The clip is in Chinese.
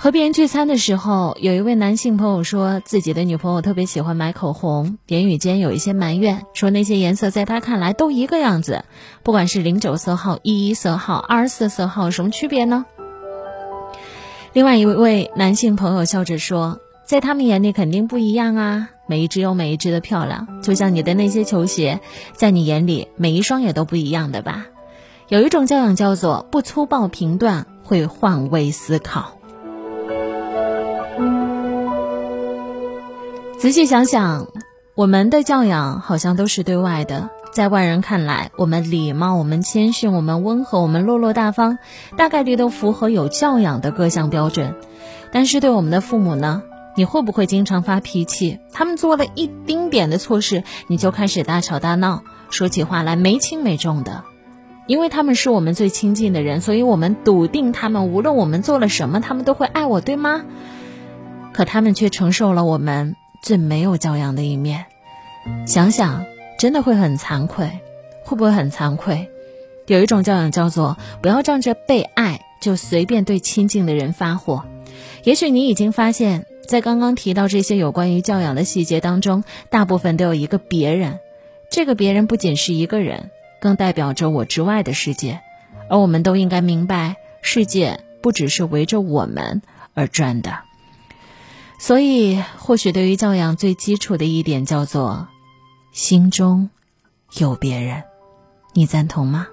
和别人聚餐的时候，有一位男性朋友说自己的女朋友特别喜欢买口红，言语间有一些埋怨，说那些颜色在他看来都一个样子，不管是零九色号、一一色号、二十四色号，什么区别呢？另外一位男性朋友笑着说，在他们眼里肯定不一样啊，每一只有每一只的漂亮，就像你的那些球鞋，在你眼里每一双也都不一样的吧。有一种教养叫做不粗暴评断，会换位思考。仔细想想，我们的教养好像都是对外的，在外人看来，我们礼貌，我们谦逊，我们温和，我们落落大方，大概率都符合有教养的各项标准。但是对我们的父母呢？你会不会经常发脾气？他们做了一丁点的错事，你就开始大吵大闹，说起话来没轻没重的。因为他们是我们最亲近的人，所以我们笃定他们无论我们做了什么，他们都会爱我，对吗？可他们却承受了我们。最没有教养的一面，想想真的会很惭愧，会不会很惭愧？有一种教养叫做不要仗着被爱就随便对亲近的人发火。也许你已经发现，在刚刚提到这些有关于教养的细节当中，大部分都有一个别人，这个别人不仅是一个人，更代表着我之外的世界。而我们都应该明白，世界不只是围着我们而转的。所以，或许对于教养最基础的一点叫做，心中有别人，你赞同吗？